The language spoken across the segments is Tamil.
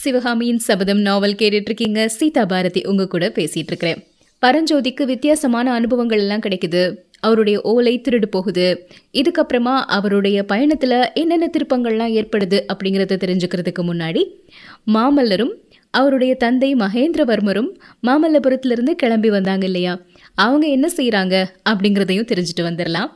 சிவகாமியின் சபதம் நாவல் கேட்டுட்டு இருக்கீங்க சீதா பாரதி உங்க கூட பேசிட்டு இருக்கிறேன் பரஞ்சோதிக்கு வித்தியாசமான அனுபவங்கள் எல்லாம் கிடைக்குது. அவருடைய ஓலை திருடு போகுது. இதுக்கப்புறமா அவருடைய பயணத்தில் என்னென்ன திருப்பங்கள்லாம் ஏற்படுது அப்படிங்கிறத தெரிஞ்சுக்கிறதுக்கு முன்னாடி மாமல்லரும் அவருடைய தந்தை மகேந்திரவர்மரும் மாமல்லபுரத்திலிருந்து கிளம்பி வந்தாங்க இல்லையா? அவங்க என்ன செய்கிறாங்க அப்படிங்கிறதையும் தெரிஞ்சுட்டு வந்துடலாம்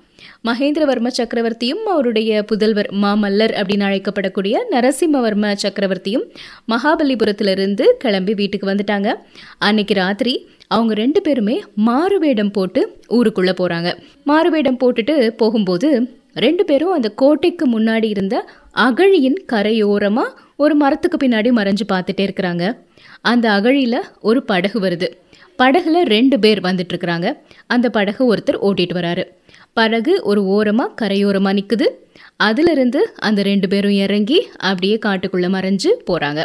மகேந்திரவர்ம சக்கரவர்த்தியும் அவருடைய புதல்வர் மாமல்லர் அப்படின்னு அழைக்கப்படக்கூடிய நரசிம்மவர்ம சக்கரவர்த்தியும் மகாபலிபுரத்திலிருந்து கிளம்பி வீட்டுக்கு வந்துட்டாங்க. அன்னைக்கு ராத்திரி அவங்க ரெண்டு பேருமே மாறுவேடம் போட்டு ஊருக்குள்ள போறாங்க. மாறுவேடம் போட்டுட்டு போகும்போது ரெண்டு பேரும் அந்த கோட்டைக்கு முன்னாடி இருந்த அகழியின் கரையோரமா ஒரு மரத்துக்கு பின்னாடி மறைஞ்சு பார்த்துட்டே இருக்கிறாங்க. அந்த அகழியில ஒரு படகு வருது. படகுல ரெண்டு பேர் வந்துட்டு இருக்கிறாங்க. அந்த படகு ஒருத்தர் ஓட்டிட்டு வராரு. படகு ஒரு ஓரமாக கரையோரமாக நிற்குது அதிலிருந்து அந்த ரெண்டு பேரும் இறங்கி அப்படியே காட்டுக்குள்ளே மறைஞ்சு போகிறாங்க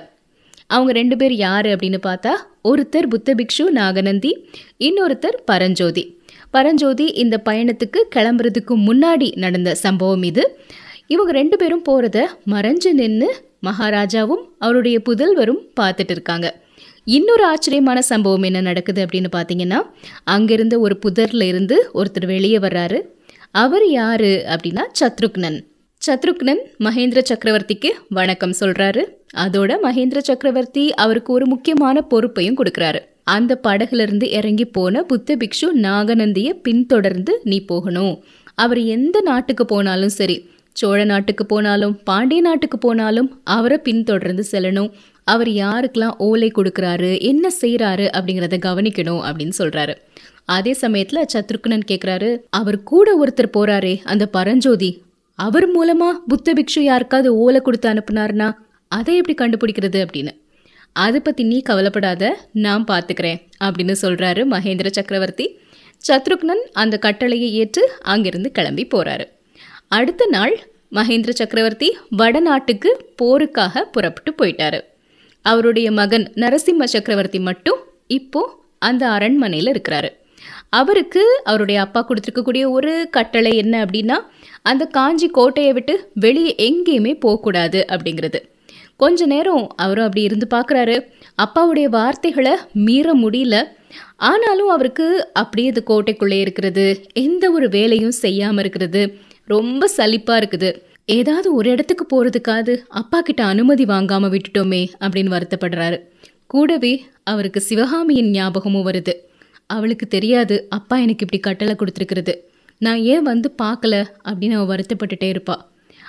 அவங்க ரெண்டு பேர் யார் அப்படின்னு பார்த்தா ஒருத்தர் புத்த பிக்ஷு நாகநந்தி இன்னொருத்தர் பரஞ்சோதி. பரஞ்சோதி இந்த பயணத்துக்கு கிளம்புறதுக்கு முன்னாடி நடந்த சம்பவம் இது. இவங்க ரெண்டு பேரும் போகிறத மறைஞ்சு நின்று மகாராஜாவும் அவருடைய புதல்வரும் பார்த்துட்டு இருக்காங்க. இன்னொரு ஆச்சரியமான சம்பவம் என்ன நடக்குது அப்படின்னு பார்த்தீங்கன்னா அங்கேருந்து ஒரு புதரில் இருந்து ஒருத்தர் வெளியே வர்றாரு. அவர் யாரு அப்படின்னா சத்ருக்னன். சத்ருக்னன் மகேந்திர சக்கரவர்த்திக்கு வணக்கம் சொல்றாரு. அதோட மகேந்திர சக்கரவர்த்தி அவருக்கு ஒரு முக்கியமான பொறுப்பையும் கொடுக்கறாரு. அந்த படகுல இருந்து இறங்கி போன புத்த பிக்ஷு நாகநந்தியை பின்தொடர்ந்து நீ போகணும். அவர் எந்த நாட்டுக்கு போனாலும் சரி சோழ நாட்டுக்கு போனாலும் பாண்டிய நாட்டுக்கு போனாலும் அவரை பின்தொடர்ந்து செல்லணும். அவர் யாருக்கெல்லாம் ஓலை கொடுக்குறாரு என்ன செய்கிறாரு அப்படிங்கிறத கவனிக்கணும் அப்படின்னு சொல்கிறாரு அதே சமயத்தில் சத்ருக்னன் கேட்குறாரு அவர் கூட ஒருத்தர் போகிறாரே அந்த பரஞ்சோதி. அவர் மூலமாக புத்த பிக்ஷு யாருக்காவது ஓலை கொடுத்து அனுப்புனார்னா அதை எப்படி கண்டுபிடிக்கிறது அப்படின்னு. அதை பற்றி நீ கவலைப்படாத நான் பார்த்துக்கிறேன் அப்படின்னு சொல்கிறாரு மகேந்திர சக்கரவர்த்தி. சத்ருக்னன் அந்த கட்டளையை ஏற்று அங்கிருந்து கிளம்பி போகிறாரு அடுத்த நாள் மகேந்திர சக்கரவர்த்தி வடநாட்டுக்கு போருக்காக புறப்பட்டு போயிட்டாரு. அவருடைய மகன் நரசிம்ம சக்கரவர்த்தி மட்டும் இப்போ அந்த அரண்மனையில் இருக்கிறாரு. அவருக்கு அவருடைய அப்பா கொடுத்துருக்கக்கூடிய ஒரு கட்டளை என்ன அப்படின்னா அந்த காஞ்சி கோட்டையை விட்டு வெளியே எங்கேயுமே போகக்கூடாது அப்படிங்கிறது. கொஞ்ச நேரம் அவரும் அப்படி இருந்து பார்க்குறாரு. அப்பாவுடைய வார்த்தைகளை மீற முடியல. ஆனாலும் அவருக்கு அப்படியே இந்த கோட்டைக்குள்ளே இருக்கிறது எந்த ஒரு வேலையும் செய்யாமல் இருக்கிறது ரொம்ப சலிப்பாக இருக்குது. ஏதாவது ஒரு இடத்துக்கு போகிறதுக்காவது அப்பா கிட்ட அனுமதி வாங்காமல் விட்டுட்டோமே அப்படின்னு வருத்தப்படுறாரு. கூடவே அவருக்கு சிவகாமியின் ஞாபகமும் வருது. அவளுக்கு தெரியாது அப்பா எனக்கு இப்படி கட்டளை கொடுத்துருக்குறது. நான் ஏன் வந்து பார்க்கல அப்படின்னு அவள் வருத்தப்பட்டுட்டே இருப்பா.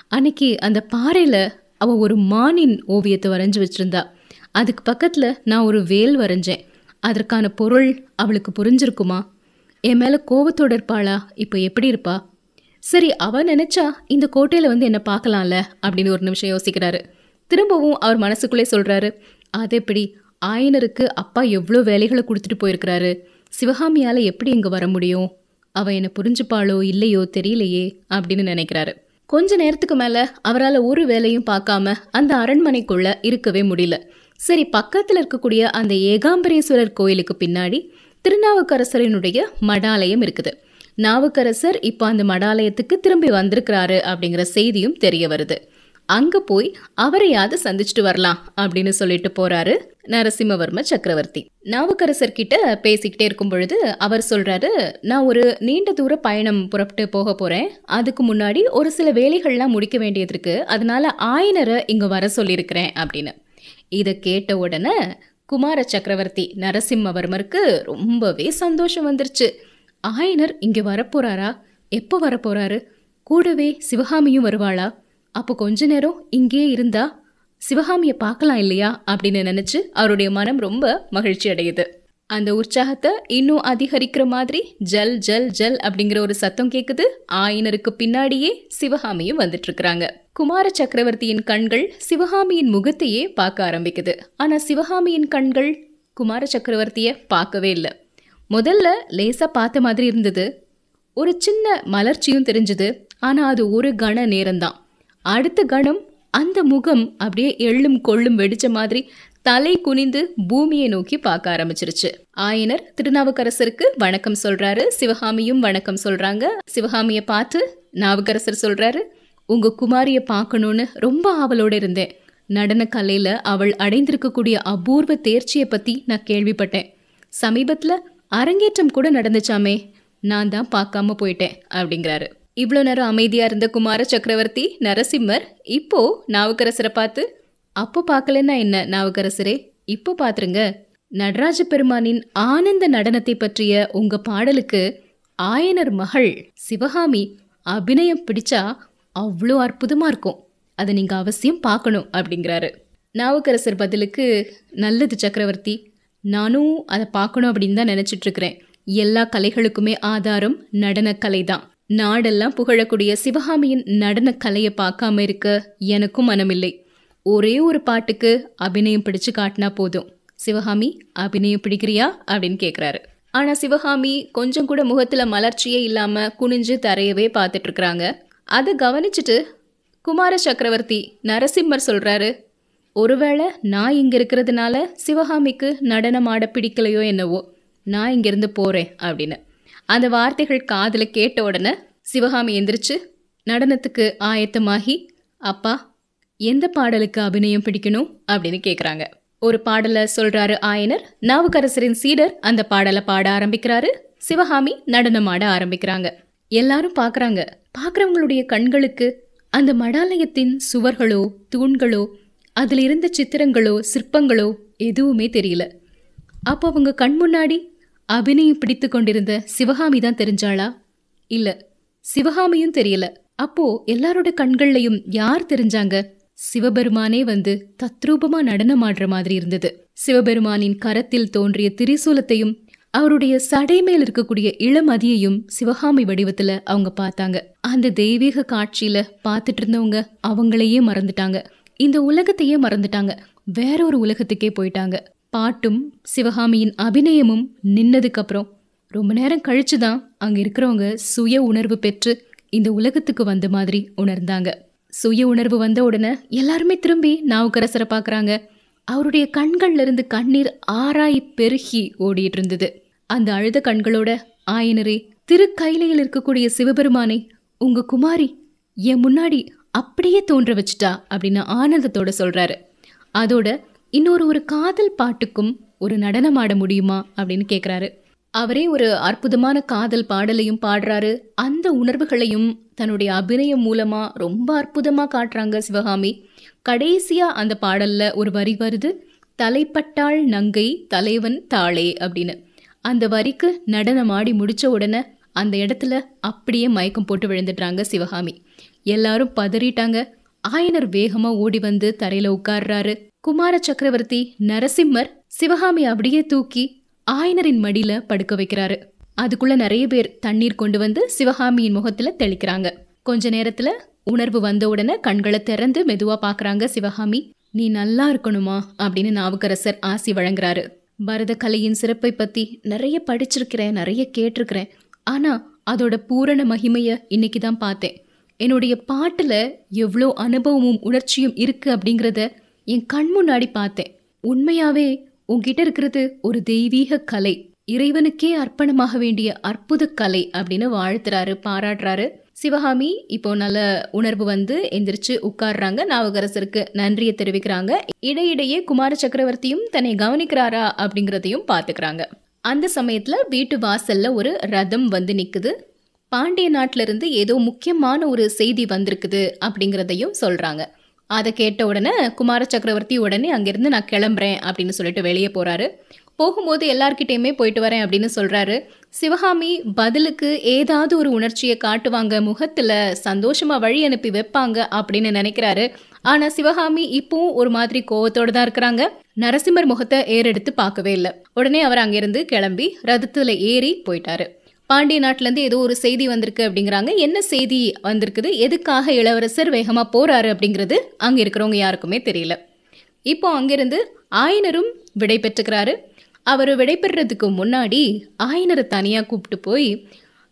அன்னைக்கு அந்த பாறையில் அவள் ஒரு மானின் ஓவியத்தை வரைஞ்சி வச்சுருந்தா. அதுக்கு பக்கத்தில் நான் ஒரு வேல் வரைஞ்சேன். அதற்கான பொருள் அவளுக்கு புரிஞ்சிருக்குமா? என் மேலே கோபத்தோடு இருப்பாளா? இப்போ எப்படி இருப்பா? சரி அவன் நினைச்சா இந்த கோட்டையில் வந்து என்னை பார்க்கலாம்ல? அப்படின்னு ஒரு நிமிஷம் யோசிக்கிறாரு. திரும்பவும் அவர் மனசுக்குள்ளே சொல்கிறாரு அது எப்படி? ஆயனருக்கு அப்பா எவ்வளோ வேலைகளை கொடுத்துட்டு போயிருக்கிறாரு. சிவகாமியால் எப்படி இங்கே வர முடியும்? அவள் என்னை புரிஞ்சுப்பாளோ இல்லையோ தெரியலையே அப்படின்னு நினைக்கிறாரு. கொஞ்ச நேரத்துக்கு மேலே அவரால் ஒரு வேலையும் பார்க்காம அந்த அரண்மனைக்குள்ள இருக்கவே முடியல. சரி பக்கத்தில் இருக்கக்கூடிய அந்த ஏகாம்பரேஸ்வரர் கோயிலுக்கு பின்னாடி திருநாவுக்கரசரினுடைய மடாலயம் இருக்குது. நாவுக்கரசர் இப்போ அந்த மடாலயத்துக்கு திரும்பி வந்திருக்கிறாரு அப்படிங்கிற செய்தியும் தெரிய வருது. அங்க போய் அவரையாவது சந்திச்சுட்டு வரலாம் அப்படின்னு சொல்லிட்டு போறாரு நரசிம்மவர்ம சக்கரவர்த்தி. நாவுக்கரசர் கிட்ட பேசிக்கிட்டே இருக்கும் பொழுது அவர் சொல்றாரு நான் ஒரு நீண்ட தூர பயணம் புறப்பட்டு போக போறேன். அதுக்கு முன்னாடி ஒரு சில வேலைகள்லாம் முடிக்க வேண்டியது இருக்கு. அதனால ஆயனரை இங்க வர சொல்லியிருக்கிறேன் அப்படின்னு. இதை கேட்ட உடனே குமார சக்கரவர்த்தி நரசிம்மவர்மருக்கு ரொம்பவே சந்தோஷம் வந்துருச்சு. ஆயனர் இங்க வரப்போறாரா? எப்போ வரப்போறாரு? கூடவே சிவகாமியும் வருவாளா? அப்போ கொஞ்ச நேரம் இங்கேயே இருந்தா சிவகாமியை பார்க்கலாம் இல்லையா? அப்படின்னு நினைச்சு அவருடைய மனம் ரொம்ப மகிழ்ச்சி அடையுது. அந்த உற்சாகத்தை இன்னும் அதிகரிக்கிற மாதிரி ஜல் ஜல் ஜல் அப்படிங்கிற ஒரு சத்தம் கேக்குது. ஆயனருக்கு பின்னாடியே சிவகாமியும் வந்துட்டு இருக்கிறாங்க குமார சக்கரவர்த்தியின் கண்கள் சிவகாமியின் முகத்தையே பார்க்க ஆரம்பிக்குது. ஆனா சிவகாமியின் கண்கள் குமார சக்கரவர்த்திய பார்க்கவே இல்லை. முதல்ல லேசா பார்த்த மாதிரி இருந்தது. ஒரு சின்ன மலர்ச்சியும் தெரிஞ்சது. ஆனா அது ஒரு கண நேரம்தான். அடுத்த கணம் அந்த முகம் அப்படியே எள்ளும் கொள்ளும் வெடிச்ச மாதிரி தலை குனிந்து பூமியை நோக்கி பார்க்க ஆரம்பிச்சிருச்சு. ஆயனர் திருநாவுக்கரசருக்கு வணக்கம் சொல்றாரு. சிவகாமியும் வணக்கம் சொல்றாங்க. சிவகாமியை பார்த்து நாவுக்கரசர் சொல்றாரு உங்க குமாரியை பார்க்கணும்னு ரொம்ப ஆவலோட இருந்தேன். நடன கலையில அவள் அடைந்திருக்கக்கூடிய அபூர்வ தேர்ச்சியை பத்தி நான் கேள்விப்பட்டேன். சமீபத்துல அரங்கேற்றம் கூட நடந்துச்சாமே நான் தான் பார்க்காம போயிட்டேன் அப்படிங்கிறாரு. இவ்வளோ நேரம் அமைதியாக இருந்த குமார சக்கரவர்த்தி நரசிம்மர் இப்போ நாவுக்கரசரை பார்த்து அப்போ பார்க்கலன்னா என்ன நாவுக்கரசரே? இப்போ பார்த்துருங்க. நடராஜ பெருமானின் ஆனந்த நடனத்தை பற்றிய உங்க பாடலுக்கு ஆயனர் மகள் சிவகாமி அபிநயம் பிடிச்சா அவ்வளோ அற்புதமாக இருக்கும். அதை நீங்கள் அவசியம் பார்க்கணும் அப்படிங்கிறாரு. நாவுக்கரசர் பதிலுக்கு நல்லது சக்கரவர்த்தி நானும் அதை பார்க்கணும் அப்படின்னு தான் நினச்சிட்ருக்கிறேன். எல்லா கலைகளுக்குமே ஆதாரம் நடனக்கலை தான். நாடெல்லாம் புகழக்கூடிய சிவகாமியின் நடனக்கலையை பார்க்காம இருக்க எனக்கும் மனமில்லை. ஒரே ஒரு பாட்டுக்கு அபிநயம் பிடிச்சு காட்டினா போதும். சிவகாமி அபிநயம் பிடிக்கிறியா? அப்படின்னு கேட்குறாரு ஆனால் சிவகாமி கொஞ்சம் கூட முகத்தில் மலர்ச்சியே இல்லாமல் குனிஞ்சு தரையவே பார்த்துட்ருக்குறாங்க. அதை கவனிச்சுட்டு குமார சக்கரவர்த்தி நரசிம்மர் சொல்கிறாரு ஒருவேளை நான் இங்கே இருக்கிறதுனால சிவகாமிக்கு நடனம் ஆட பிடிக்கலையோ என்னவோ? நான் இங்கேருந்து போகிறேன் அப்படின்னு. அந்த வார்த்தைகள் காதில் கேட்ட உடனே சிவகாமி எந்திரிச்சு நடனத்துக்கு ஆயத்தமாகி அப்பா எந்த பாடலுக்கு அபிநயம் பிடிக்கணும்? அப்படின்னு கேட்குறாங்க ஒரு பாடலை சொல்கிறாரு ஆயனர். நாவுக்கரசரின் சீடர் அந்த பாடலை பாட ஆரம்பிக்கிறாரு. சிவகாமி நடனம் ஆட ஆரம்பிக்கிறாங்க. எல்லாரும் பார்க்குறாங்க பார்க்குறவங்களுடைய கண்களுக்கு அந்த மடாலயத்தின் சுவர்களோ தூண்களோ அதில் இருந்த சித்திரங்களோ சிற்பங்களோ எதுவுமே தெரியல. அப்போ அவங்க கண் முன்னாடி அபிநயம் பிடித்து கொண்டிருந்த சிவகாமி தான் தெரிஞ்சாளா? இல்லை சிவகாமியும் தெரியல. அப்போ எல்லாரோட கண்கள்லயும் யார் தெரிஞ்சாங்க? சிவபெருமானே வந்து தத்ரூபமா நடனம் ஆடுற மாதிரி இருந்தது. சிவபெருமானின் கரத்தில் தோன்றிய திரிசூலத்தையும் அவருடைய சடை மேல் இருக்கக்கூடிய இளமதியையும் சிவகாமி வடிவத்துல அவங்க பார்த்தாங்க. அந்த தெய்வீக காட்சியில பார்த்துட்டு இருந்தவங்க அவங்களையே மறந்துட்டாங்க. இந்த உலகத்தையே மறந்துட்டாங்க. வேற ஒரு உலகத்துக்கே போயிட்டாங்க. பாட்டும் சிவகாமியின் அபிநயமும் நின்னதுக்கு அப்புறம் ரொம்ப நேரம் கழிச்சு தான் அங்க இருக்கிறவங்க சுய உணர்வு பெற்று இந்த உலகத்துக்கு வந்த மாதிரி உணர்ந்தாங்க. சுய உணர்வு வந்த உடனே எல்லாருமே திரும்பி நாவுக்கரசரை பார்க்குறாங்க. அவருடைய கண்கள்ல இருந்து கண்ணீர் ஆராய் பெருகி ஓடிட்டு இருந்தது அந்த அழுத கண்களோட ஆயனரே திருக்கைலையில் இருக்கக்கூடிய சிவபெருமானை உங்க குமாரி என் முன்னாடி அப்படியே தோன்ற வச்சுட்டா அப்படின்னு ஆனந்தத்தோட சொல்கிறாரு அதோட இன்னொரு ஒரு காதல் பாட்டுக்கும் ஒரு நடனம் ஆட முடியுமா அப்படின்னு கேட்குறாரு அவரே ஒரு அற்புதமான காதல் பாடலையும் பாடுறாரு. அந்த உணர்வுகளையும் தன்னுடைய அபிநயம் மூலமாக ரொம்ப அற்புதமாக காட்டுறாங்க சிவகாமி. கடைசியாக அந்த பாடலில் ஒரு வரி வருது தலைப்பட்டாள் நங்கை தலைவன் தாளே அப்படின்னு. அந்த வரிக்கு நடனம் ஆடி முடிச்ச உடனே அந்த இடத்துல அப்படியே மயக்கம் போட்டு விழுந்துடுறாங்க சிவகாமி. எல்லாரும் பதறிட்டாங்க. ஆயனர் வேகமா ஓடி வந்து தரையில உட்கார்றாரு. குமார சக்கரவர்த்தி நரசிம்மர் சிவகாமி அப்படியே தூக்கி ஆயனரின் மடியில படுக்க வைக்கிறாரு. அதுக்குள்ள நிறைய பேர் தண்ணீர் கொண்டு வந்து சிவகாமியின் முகத்துல தெளிக்கிறாங்க. கொஞ்ச நேரத்துல உணர்வு வந்த உடனே கண்களை திறந்து மெதுவா பாக்குறாங்க சிவகாமி. நீ நல்லா இருக்கணுமா? அப்படின்னு நாவுக்கரசர் ஆசி வழங்குறாரு. பரத கலையின் சிறப்பை பத்தி நிறைய படிச்சிருக்கிறேன் நிறைய கேட்டிருக்கிறேன். ஆனா அதோட பூரண மகிமைய இன்னைக்கு தான் பார்த்தேன். என்னுடைய பாட்டில் எவ்வளோ அனுபவமும் உணர்ச்சியும் இருக்குது அப்படிங்கிறத என் கண் முன்னாடி பார்த்தேன். உண்மையாவே உங்ககிட்ட இருக்கிறது ஒரு தெய்வீக கலை. இறைவனுக்கே அர்ப்பணமாக வேண்டிய அற்புத கலை அப்படின்னு வாழ்த்துறாரு பாராட்டுறாரு. சிவகாமி இப்போ நல்ல உணர்வு வந்து எந்திரிச்சு உட்கார்றாங்க. நாவகரசருக்கு நன்றியை தெரிவிக்கிறாங்க. இடையிடையே குமார சக்கரவர்த்தியும் தன்னை கவனிக்கிறாரா அப்படிங்கிறதையும் பார்த்துக்கிறாங்க. அந்த சமயத்தில் வீட்டு வாசல்ல ஒரு ரதம் வந்து நிற்குது பாண்டிய நாட்டிலிருந்து ஏதோ முக்கியமான ஒரு செய்தி வந்திருக்குது அப்படிங்கிறதையும் சொல்கிறாங்க அதை கேட்ட உடனே குமார சக்கரவர்த்தி உடனே அங்கேருந்து நான் கிளம்புறேன் அப்படின்னு சொல்லிட்டு வெளியே போகிறாரு போகும்போது எல்லார்கிட்டயுமே போயிட்டு வரேன் அப்படின்னு சொல்கிறாரு சிவகாமி பதிலுக்கு ஏதாவது ஒரு உணர்ச்சியை காட்டுவாங்க முகத்தில் சந்தோஷமாக வழி அனுப்பி வைப்பாங்க அப்படின்னு நினைக்கிறாரு. ஆனால் சிவகாமி இப்பவும் ஒரு மாதிரி கோவத்தோடு தான் இருக்கிறாங்க. நரசிம்மர் முகத்தை ஏறெடுத்து பார்க்கவே இல்லை. உடனே அவர் அங்கேருந்து கிளம்பி ரதத்தில் ஏறி போயிட்டாரு. பாண்டிய நாட்டிலேருந்து ஏதோ ஒரு செய்தி வந்திருக்கு அப்படிங்கிறாங்க. என்ன செய்தி வந்திருக்குது? எதுக்காக இளவரசர் வேகமாக போகிறாரு அப்படிங்கிறது அங்கே இருக்கிறவங்க யாருக்குமே தெரியல. இப்போ அங்கிருந்து ஆயனரும் விடை பெற்றுக்கிறாரு. அவர் விடைபெறதுக்கு முன்னாடி ஆயனரை தனியாக கூப்பிட்டு போய்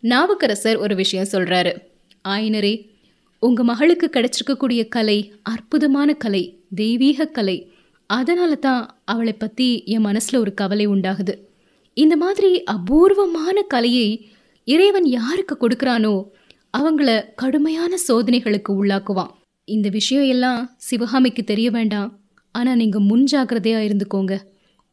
நாவுக்கரசர் ஒரு விஷயம் சொல்கிறாரு ஆயனரே உங்கள் மகளுக்கு கிடைச்சிருக்கக்கூடிய கலை அற்புதமான கலை தெய்வீக கலை அதனால தான் அவளை பற்றி என் மனசில் ஒரு கவலை உண்டாகுது. இந்த மாதிரி அபூர்வமான கலையை இறைவன் யாருக்கு கொடுக்குறானோ அவங்கள கடுமையான சோதனைகளுக்கு உள்ளாக்குவான். இந்த விஷயம் எல்லாம் சிவகாமிக்கு தெரிய வேண்டாம். ஆனால் நீங்கள் முன்ஜாக்கிரதையாக இருந்துக்கோங்க.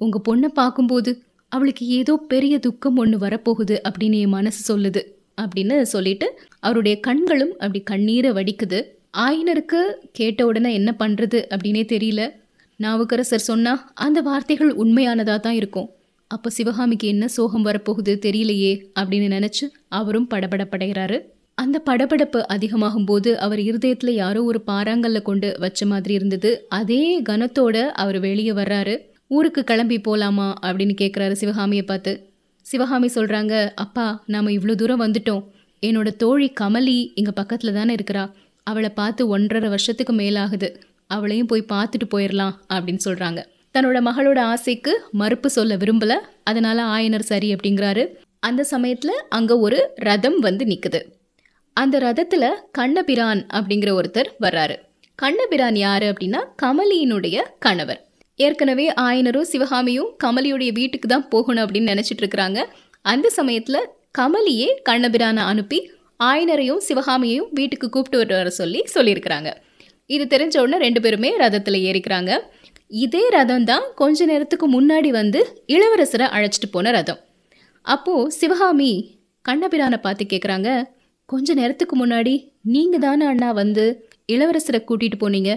உங்கள் பொண்ணை பார்க்கும்போது அவளுக்கு ஏதோ பெரிய துக்கம் ஒன்று வரப்போகுது அப்படின்னு என் மனசு சொல்லுது அப்படின்னு சொல்லிட்டு அவருடைய கண்களும் அப்படி கண்ணீரை வடிக்குது. ஆயினருக்கு கேட்ட உடனே என்ன பண்ணுறது அப்படின்னே தெரியல. நாவுக்கரசர் சொன்னால் அந்த வார்த்தைகள் உண்மையானதாக தான் இருக்கும். அப்போ சிவகாமிக்கு என்ன சோகம் வரப்போகுது தெரியலையே அப்படின்னு நினச்சி அவரும் படபடப்படைகிறாரு. அந்த படபடப்பு அதிகமாகும் போது அவர் இருதயத்தில் யாரோ ஒரு பாறாங்கல்ல கொண்டு வச்ச மாதிரி இருந்தது. அதே கனத்தோட அவர் வெளியே வர்றாரு. ஊருக்கு கிளம்பி போலாமா அப்படின்னு கேட்குறாரு சிவகாமியை பார்த்து. சிவகாமி சொல்கிறாங்க அப்பா நாம் இவ்வளோ தூரம் வந்துட்டோம். என்னோட தோழி கமலி இங்கே பக்கத்தில் தானே இருக்கிறா. அவளை பார்த்து ஒன்றரை வருஷத்துக்கு மேலாகுது. அவளையும் போய் பார்த்துட்டு போயிடலாம் அப்படின்னு சொல்கிறாங்க தன்னோட மகளோட ஆசைக்கு மறுப்பு சொல்ல விரும்பல. அதனால ஆயனர் சரி அப்படிங்கிறாரு. அந்த சமயத்தில் அங்கே ஒரு ரதம் வந்து நிற்குது அந்த ரதத்தில் கண்ணபிரான் அப்படிங்கிற ஒருத்தர் வர்றாரு. கண்ணபிரான் யாரு அப்படின்னா கமலியினுடைய கணவர். ஏற்கனவே ஆயனரும் சிவகாமியும் கமலியுடைய வீட்டுக்கு தான் போகணும் அப்படின்னு நினைச்சிட்டு இருக்கிறாங்க. அந்த சமயத்துல கமலியே கண்ணபிரானை அனுப்பி ஆயனரையும் சிவகாமியையும் வீட்டுக்கு கூப்பிட்டு வர சொல்லி சொல்லியிருக்கிறாங்க. இது தெரிஞ்ச உடனே ரெண்டு பேருமே ரதத்தில் ஏறிக்கிறாங்க. இதே ரதம் தான் கொஞ்ச நேரத்துக்கு முன்னாடி வந்து இளவரசரை அழைச்சிட்டு போன ரதம். அப்போது சிவகாமி கண்ணபிரானை பார்த்து கேட்குறாங்க கொஞ்ச நேரத்துக்கு முன்னாடி நீங்கள் தானே அண்ணா வந்து இளவரசரை கூட்டிகிட்டு போனீங்க?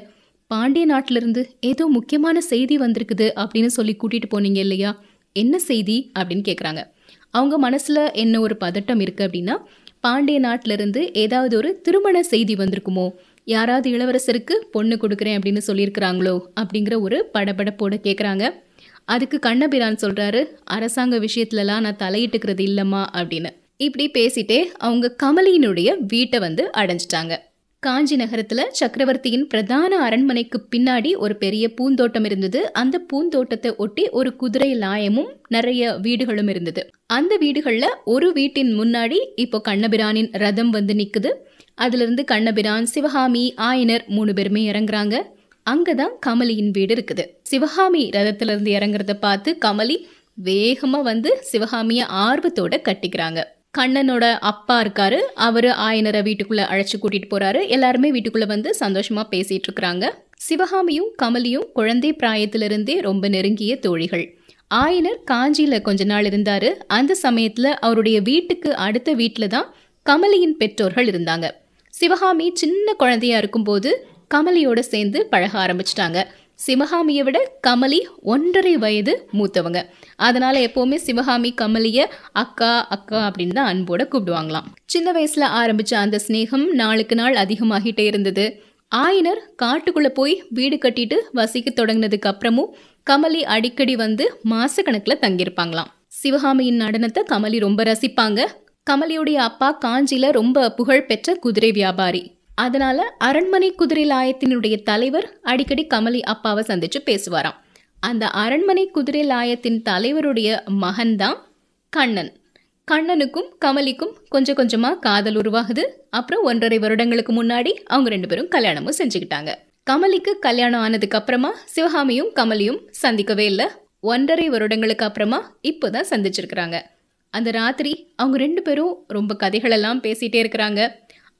பாண்டிய நாட்டிலிருந்து ஏதோ முக்கியமான செய்தி வந்திருக்குது அப்படின்னு சொல்லி கூட்டிகிட்டு போனீங்க இல்லையா? என்ன செய்தி? அப்படின்னு கேட்குறாங்க அவங்க மனசில் என்ன ஒரு பதட்டம் இருக்குது அப்படின்னா பாண்டிய நாட்டிலிருந்து ஏதாவது ஒரு திருமண செய்தி வந்திருக்குமோ? யாராவது இளவரசருக்கு பொண்ணு கொடுக்குறேன் அப்படின்னு சொல்லியிருக்கிறாங்களோ? அப்படிங்கிற ஒரு படபடப்போட கேட்குறாங்க அதுக்கு கண்ணபிரான் சொல்கிறாரு அரசாங்க விஷயத்துலலாம் நான் தலையிட்டுக்கிறது இல்லைம்மா அப்படின்னு. இப்படி பேசிட்டே அவங்க கமலியினுடைய வீட்டை வந்து அடைஞ்சிட்டாங்க. காஞ்சி நகரத்துல சக்கரவர்த்தியின் பிரதான அரண்மனைக்கு பின்னாடி ஒரு பெரிய பூந்தோட்டம் இருந்தது. அந்த பூந்தோட்டத்தை ஒட்டி ஒரு குதிரை லாயமும் நிறைய வீடுகளும் இருந்தது. அந்த வீடுகள்ல ஒரு வீட்டின் முன்னாடி இப்போ கண்ணபிரானின் ரதம் வந்து நிக்குது. அதுல இருந்து கண்ணபிரான் சிவகாமி ஆயனர் மூணு பேருமே இறங்குறாங்க. அங்கதான் கமலியின் வீடு இருக்குது. சிவகாமி ரதத்துல இருந்து இறங்குறத பார்த்து கமலி வேகமா வந்து சிவகாமிய ஆர்வத்தோட கட்டிக்கிறாங்க. கண்ணனோட அப்பா இருக்காரு. அவரு ஆயனரை வீட்டுக்குள்ள அழைச்சு கூட்டிட்டு போறாரு. எல்லாருமே வீட்டுக்குள்ள வந்து சந்தோஷமா பேசிட்டு இருக்கிறாங்க. சிவகாமியும் கமலியும் குழந்தை பிராயத்திலிருந்தே ரொம்ப நெருங்கிய தோழிகள். ஆயனர் காஞ்சியில கொஞ்ச நாள் இருந்தாரு. அந்த சமயத்துல அவருடைய வீட்டுக்கு அடுத்த வீட்டில் தான் கமலியின் பெற்றோர்கள் இருந்தாங்க. சிவகாமி சின்ன குழந்தையா இருக்கும்போது கமலியோட சேர்ந்து பழக ஆரம்பிச்சிட்டாங்க. சிவகாமியை விட கமலி ஒன்றரை வயது மூத்தவங்க. அதனால எப்பவுமே சிவகாமி கமலிய அக்கா அக்கா அப்படின்னு தான் அன்போட கூப்பிடுவாங்களாம். சின்ன வயசுல ஆரம்பிச்ச அந்த சிநேகம் நாளுக்கு நாள் அதிகமாகிட்டே இருந்தது. ஆயனர் காட்டுக்குள்ள போய் வீடு கட்டிட்டு வசிக்க தொடங்கினதுக்கு அப்புறமும் கமலி அடிக்கடி வந்து மாசக்கணக்கில் தங்கியிருப்பாங்களாம். சிவகாமியின் நடனத்தை கமலி ரொம்ப ரசிப்பாங்க. கமலியுடைய அப்பா காஞ்சியில ரொம்ப புகழ்பெற்ற குதிரை வியாபாரி. அதனால அரண்மனை குதிரைலாயத்தினுடைய தலைவர் அடிக்கடி கமலி அப்பாவை சந்திச்சு பேசுவாராம். அந்த அரண்மனை குதிரைலாயத்தின் தலைவருடைய மகன்தான் கண்ணன். கண்ணனுக்கும் கமலிக்கும் கொஞ்சம் கொஞ்சமா காதல் உருவாகுது. அப்புறம் ஒன்றரை வருடங்களுக்கு முன்னாடி அவங்க ரெண்டு பேரும் கல்யாணமும் செஞ்சுக்கிட்டாங்க. கமலிக்கு கல்யாணம் ஆனதுக்கு அப்புறமா சிவகாமியும் கமலியும் சந்திக்கவே இல்லை. ஒன்றரை வருடங்களுக்கு அப்புறமா இப்போதான் சந்திச்சிருக்கிறாங்க. அந்த ராத்திரி அவங்க ரெண்டு பேரும் ரொம்ப கதைகளெல்லாம் பேசிட்டே இருக்கிறாங்க.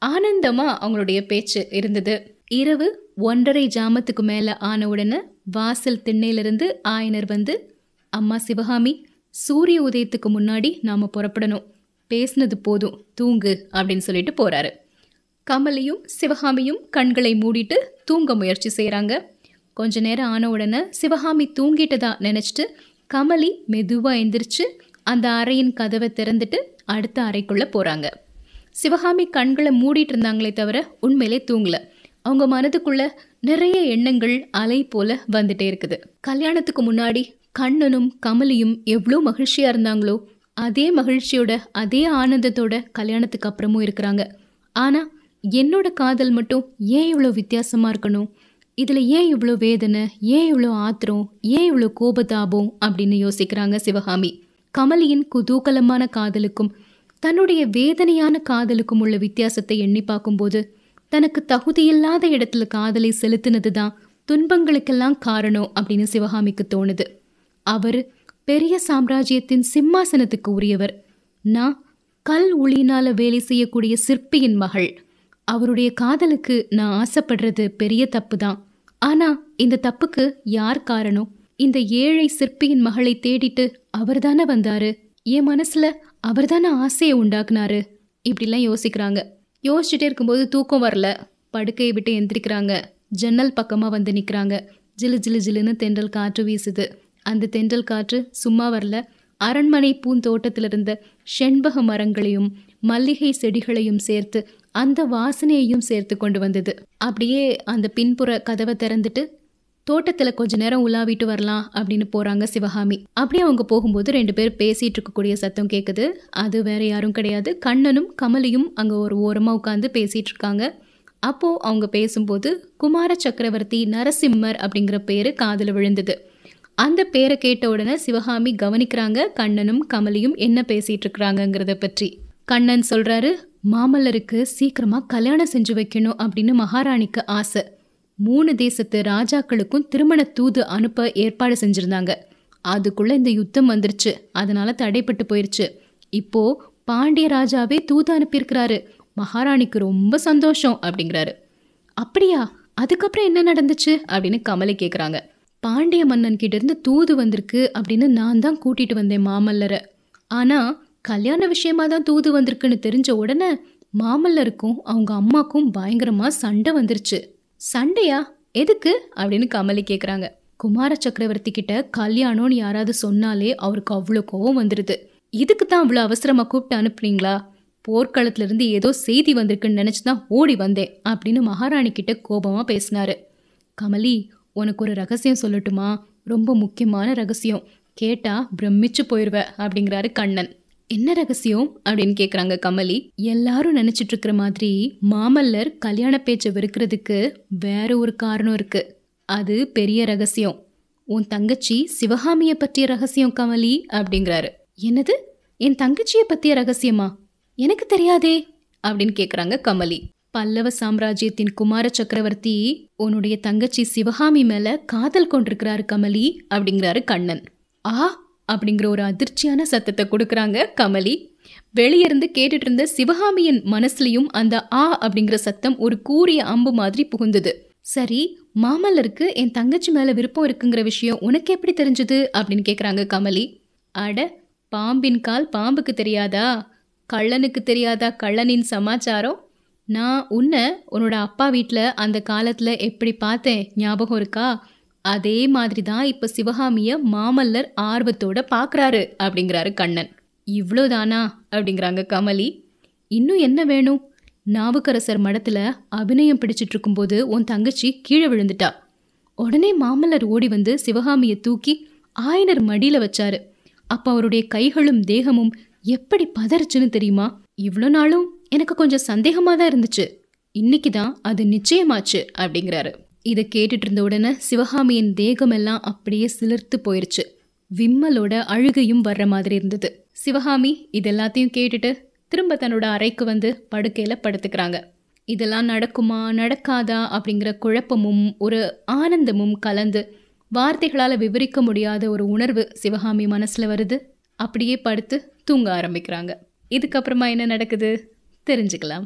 ஆனந்தமா அவங்களுடைய பேச்சு இருந்தது. இரவு ஒன்றரை ஜாமத்துக்கு மேல ஆன உடனே வாசல் திண்ணையிலிருந்து ஆயனர் வந்து அம்மா சிவகாமி சூரிய உதயத்துக்கு முன்னாடி நாம புறப்படணும். பேசினது போதும் தூங்கு அப்படின்னு சொல்லிட்டு போறாரு. கமலியும் சிவகாமியும் கண்களை மூடிட்டு தூங்க முயற்சி செய்கிறாங்க கொஞ்ச நேரம் ஆன உடனே சிவகாமி தூங்கிட்டதா நினச்சிட்டு கமலி மெதுவாக எந்திரிச்சு அந்த அறையின் கதவை திறந்துட்டு அடுத்த அறைக்குள்ளே போகிறாங்க சிவகாமி கண்களை மூடிட்டு இருந்தாங்களே தவிர உண்மையிலே தூங்கல. அவங்க மனதுக்குள்ள நிறைய எண்ணங்கள் அலை போல வந்துட்டே இருக்குது. கல்யாணத்துக்கு முன்னாடி கண்ணனும் கமலியும் எவ்வளோ மகிழ்ச்சியா இருந்தாங்களோ அதே மகிழ்ச்சியோட அதே ஆனந்தத்தோட கல்யாணத்துக்கு அப்புறமும் இருக்கிறாங்க. ஆனா என்னோட காதல் மட்டும் ஏன் இவ்வளோ வித்தியாசமா இருக்கணும்? இதில் ஏன் இவ்வளோ வேதனை ஏன் இவ்வளோ ஆத்திரம் ஏன் இவ்வளோ கோபதாபம் அப்படின்னு யோசிக்கிறாங்க சிவகாமி. கமலியின் குதூகலமான காதலுக்கும் தன்னுடைய வேதனையான காதலுக்கும் உள்ள வித்தியாசத்தை எண்ணி பார்க்கும்போது தனக்கு தகுதியில்லாத இடத்துல காதலை செலுத்தினது தான் துன்பங்களுக்கெல்லாம் காரணம் அப்படின்னு சிவகாமிக்கு தோணுது. அவர் பெரிய சாம்ராஜ்யத்தின் சிம்மாசனத்துக்கு உரியவர். நான் கல் உளியினால வேலை செய்யக்கூடிய சிற்பியின் மகள். அவருடைய காதலுக்கு நான் ஆசைப்படுறது பெரிய தப்பு தான் ஆனா இந்த தப்புக்கு யார் காரணம்? இந்த ஏழை சிற்பியின் மகளை தேடிட்டு அவர்தானே வந்தாரு? என் மனசுல அவர் தானே ஆசையை உண்டாக்குனாரு. இப்படிலாம் யோசிக்கிறாங்க. யோசிச்சுட்டே இருக்கும்போது தூக்கம் வரல. படுக்கையை விட்டு எந்திரிக்கிறாங்க. ஜன்னல் பக்கமாக வந்து நிற்கிறாங்க ஜிலு ஜிலு ஜிலுன்னு தென்றல் காற்று வீசுது. அந்த தென்றல் காற்று சும்மா வரல. அரண்மனை பூந்தோட்டத்தில் இருந்த செண்பக மரங்களையும் மல்லிகை செடிகளையும் சேர்த்து அந்த வாசனையையும் சேர்த்து கொண்டு வந்தது. அப்படியே அந்த பின்புற கதவை திறந்துட்டு தோட்டத்துல கொஞ்ச நேரம் உலாவிட்டு வரலாம் அப்படின்னு போறாங்க சிவகாமி. அப்படியே அவங்க போகும்போது ரெண்டு பேர் பேசிட்டு இருக்கக்கூடிய சத்தம் கேட்குது அது வேற யாரும் கிடையாது. கண்ணனும் கமலியும் அங்க ஒரு ஓரமா உட்காந்து பேசிட்டு இருக்காங்க. அப்போ அவங்க பேசும்போது குமார சக்கரவர்த்தி நரசிம்மர் அப்படிங்கிற பேரு காதில் விழுந்தது. அந்த பேரை கேட்ட உடனே சிவகாமி கவனிக்கிறாங்க. கண்ணனும் கமலியும் என்ன பேசிட்டு இருக்கிறாங்கங்கிறத பற்றி. கண்ணன் சொல்றாரு மாமல்லருக்கு சீக்கிரமா கல்யாணம் செஞ்சு வைக்கணும் அப்படின்னு மகாராணிக்கு ஆசை. மூணு தேசத்து ராஜாக்களுக்கும் திருமண தூது அனுப்ப ஏற்பாடு செஞ்சிருந்தாங்க. அதுக்குள்ள இந்த யுத்தம் வந்துருச்சு. அதனால தடைப்பட்டு போயிருச்சு. இப்போ பாண்டிய ராஜாவே தூது அனுப்பியிருக்கிறாரு. மகாராணிக்கு ரொம்ப சந்தோஷம் அப்படிங்கிறாரு. அப்படியா? அதுக்கப்புறம் என்ன நடந்துச்சு? அப்படின்னு கமலை கேட்குறாங்க பாண்டிய மன்னன் கிட்ட இருந்து தூது வந்திருக்கு அப்படின்னு நான் தான் கூட்டிட்டு வந்தேன் மாமல்லரை. ஆனால் கல்யாண விஷயமா தான் தூது வந்திருக்குன்னு தெரிஞ்ச உடனே மாமல்லருக்கும் அவங்க அம்மாக்கும் பயங்கரமாக சண்டை வந்துருச்சு. சண்டையா? எதுக்கு? அப்படின்னு கமலி கேட்குறாங்க குமார சக்கரவர்த்தி கிட்ட கல்யாணம்னு யாராவது சொன்னாலே அவருக்கு அவ்வளோ கோவம் வந்துடுது இதுக்கு தான் அவ்வளோ அவசரமாக கூப்பிட்டு அனுப்புனீங்களா? போர்க்களத்திலிருந்து ஏதோ செய்தி வந்திருக்குன்னு நினச்சி தான் ஓடி வந்தேன் அப்படின்னு மகாராணி கிட்ட கோபமாக பேசினாரு. கமலி உனக்கு ஒரு ரகசியம் சொல்லட்டுமா? ரொம்ப முக்கியமான ரகசியம். கேட்டால் பிரமிச்சு போயிடுவேன் அப்படிங்கிறாரு கண்ணன். என்ன ரகசியம்? அப்படின்னு கேக்குறாங்க கமலி. எல்லாரும் நினைச்சிட்டு இருக்கிற மாதிரி மாமல்லர் கல்யாண பேச்சை வெறுக்கிறதுக்கு வேற ஒரு காரணம் இருக்கு. அது பெரிய ரகசியம். உன் தங்கச்சி சிவகாமிய பற்றிய ரகசியம் கமலி அப்படிங்கிறாரு. என்னது? என் தங்கச்சிய பத்திய ரகசியமா? எனக்கு தெரியாதே அப்படின்னு கேக்குறாங்க கமலி. பல்லவ சாம்ராஜ்யத்தின் குமார சக்கரவர்த்தி உன்னுடைய தங்கச்சி சிவகாமி மேல காதல் கொண்டிருக்கிறாரு கமலி அப்படிங்கிறாரு கண்ணன். ஆ அப்படிங்கிற ஒரு அதிர்ச்சியான சத்தத்தை கொடுக்குறாங்க கமலி. வெளியே இருந்து கேட்டுட்டு இருந்த சிவகாமியின் மனசுலையும் அந்த ஆ அப்படிங்கிற சத்தம் ஒரு கூரிய அம்பு மாதிரி புகுந்தது. சரி மாமல்லருக்கு என் தங்கச்சி மேல விருப்பம் இருக்குங்கிற விஷயம் உனக்கு எப்படி தெரிஞ்சது? அப்படின்னு கேக்குறாங்க கமலி. அட பாம்பின் கால் பாம்புக்கு தெரியாதா? கள்ளனுக்கு தெரியாதா கள்ளனின் சமாச்சாரம்? நான் உன்னை உன்னோட அப்பா வீட்டில் அந்த காலத்தில் எப்படி பார்த்தேன்? ஞாபகம் இருக்கா? அதே மாதிரி தான் இப்போ சிவகாமிய மாமல்லர் ஆர்வத்தோட பார்க்குறாரு அப்படிங்கிறாரு கண்ணன். இவ்வளோதானா அப்படிங்கிறாங்க கமலி. இன்னும் என்ன வேணும்? நாவுக்கரசர் மடத்தில் அபிநயம் பிடிச்சிட்டு இருக்கும்போது உன் தங்கச்சி கீழே விழுந்துட்டா. உடனே மாமல்லர் ஓடி வந்து சிவகாமியை தூக்கி ஆயனர் மடியில் வச்சாரு. அப்போ அவருடைய கைகளும் தேகமும் எப்படி பதறுச்சுன்னு தெரியுமா? இவ்வளோ நாளும் எனக்கு கொஞ்சம் சந்தேகமாக தான் இருந்துச்சு. இன்னைக்கு தான் அது நிச்சயமாச்சு அப்படிங்கிறாரு. இதை கேட்டுட்டு இருந்த உடனே சிவகாமியின் தேகமெல்லாம் அப்படியே சிலிர்த்து போயிருச்சு. விம்மலோட அழுகையும் வர்ற மாதிரி இருந்தது. சிவகாமி இது எல்லாத்தையும் கேட்டுட்டு திரும்ப தன்னோட அறைக்கு வந்து படுக்கையில் படுத்துக்கிறாங்க. இதெல்லாம் நடக்குமா நடக்காதா அப்படிங்கிற குழப்பமும் ஒரு ஆனந்தமும் கலந்து வார்த்தைகளால் விவரிக்க முடியாத ஒரு உணர்வு சிவகாமி மனசில் வருது. அப்படியே படுத்து தூங்க ஆரம்பிக்கிறாங்க. இதுக்கப்புறமா என்ன நடக்குது? தெரிஞ்சுக்கலாம்.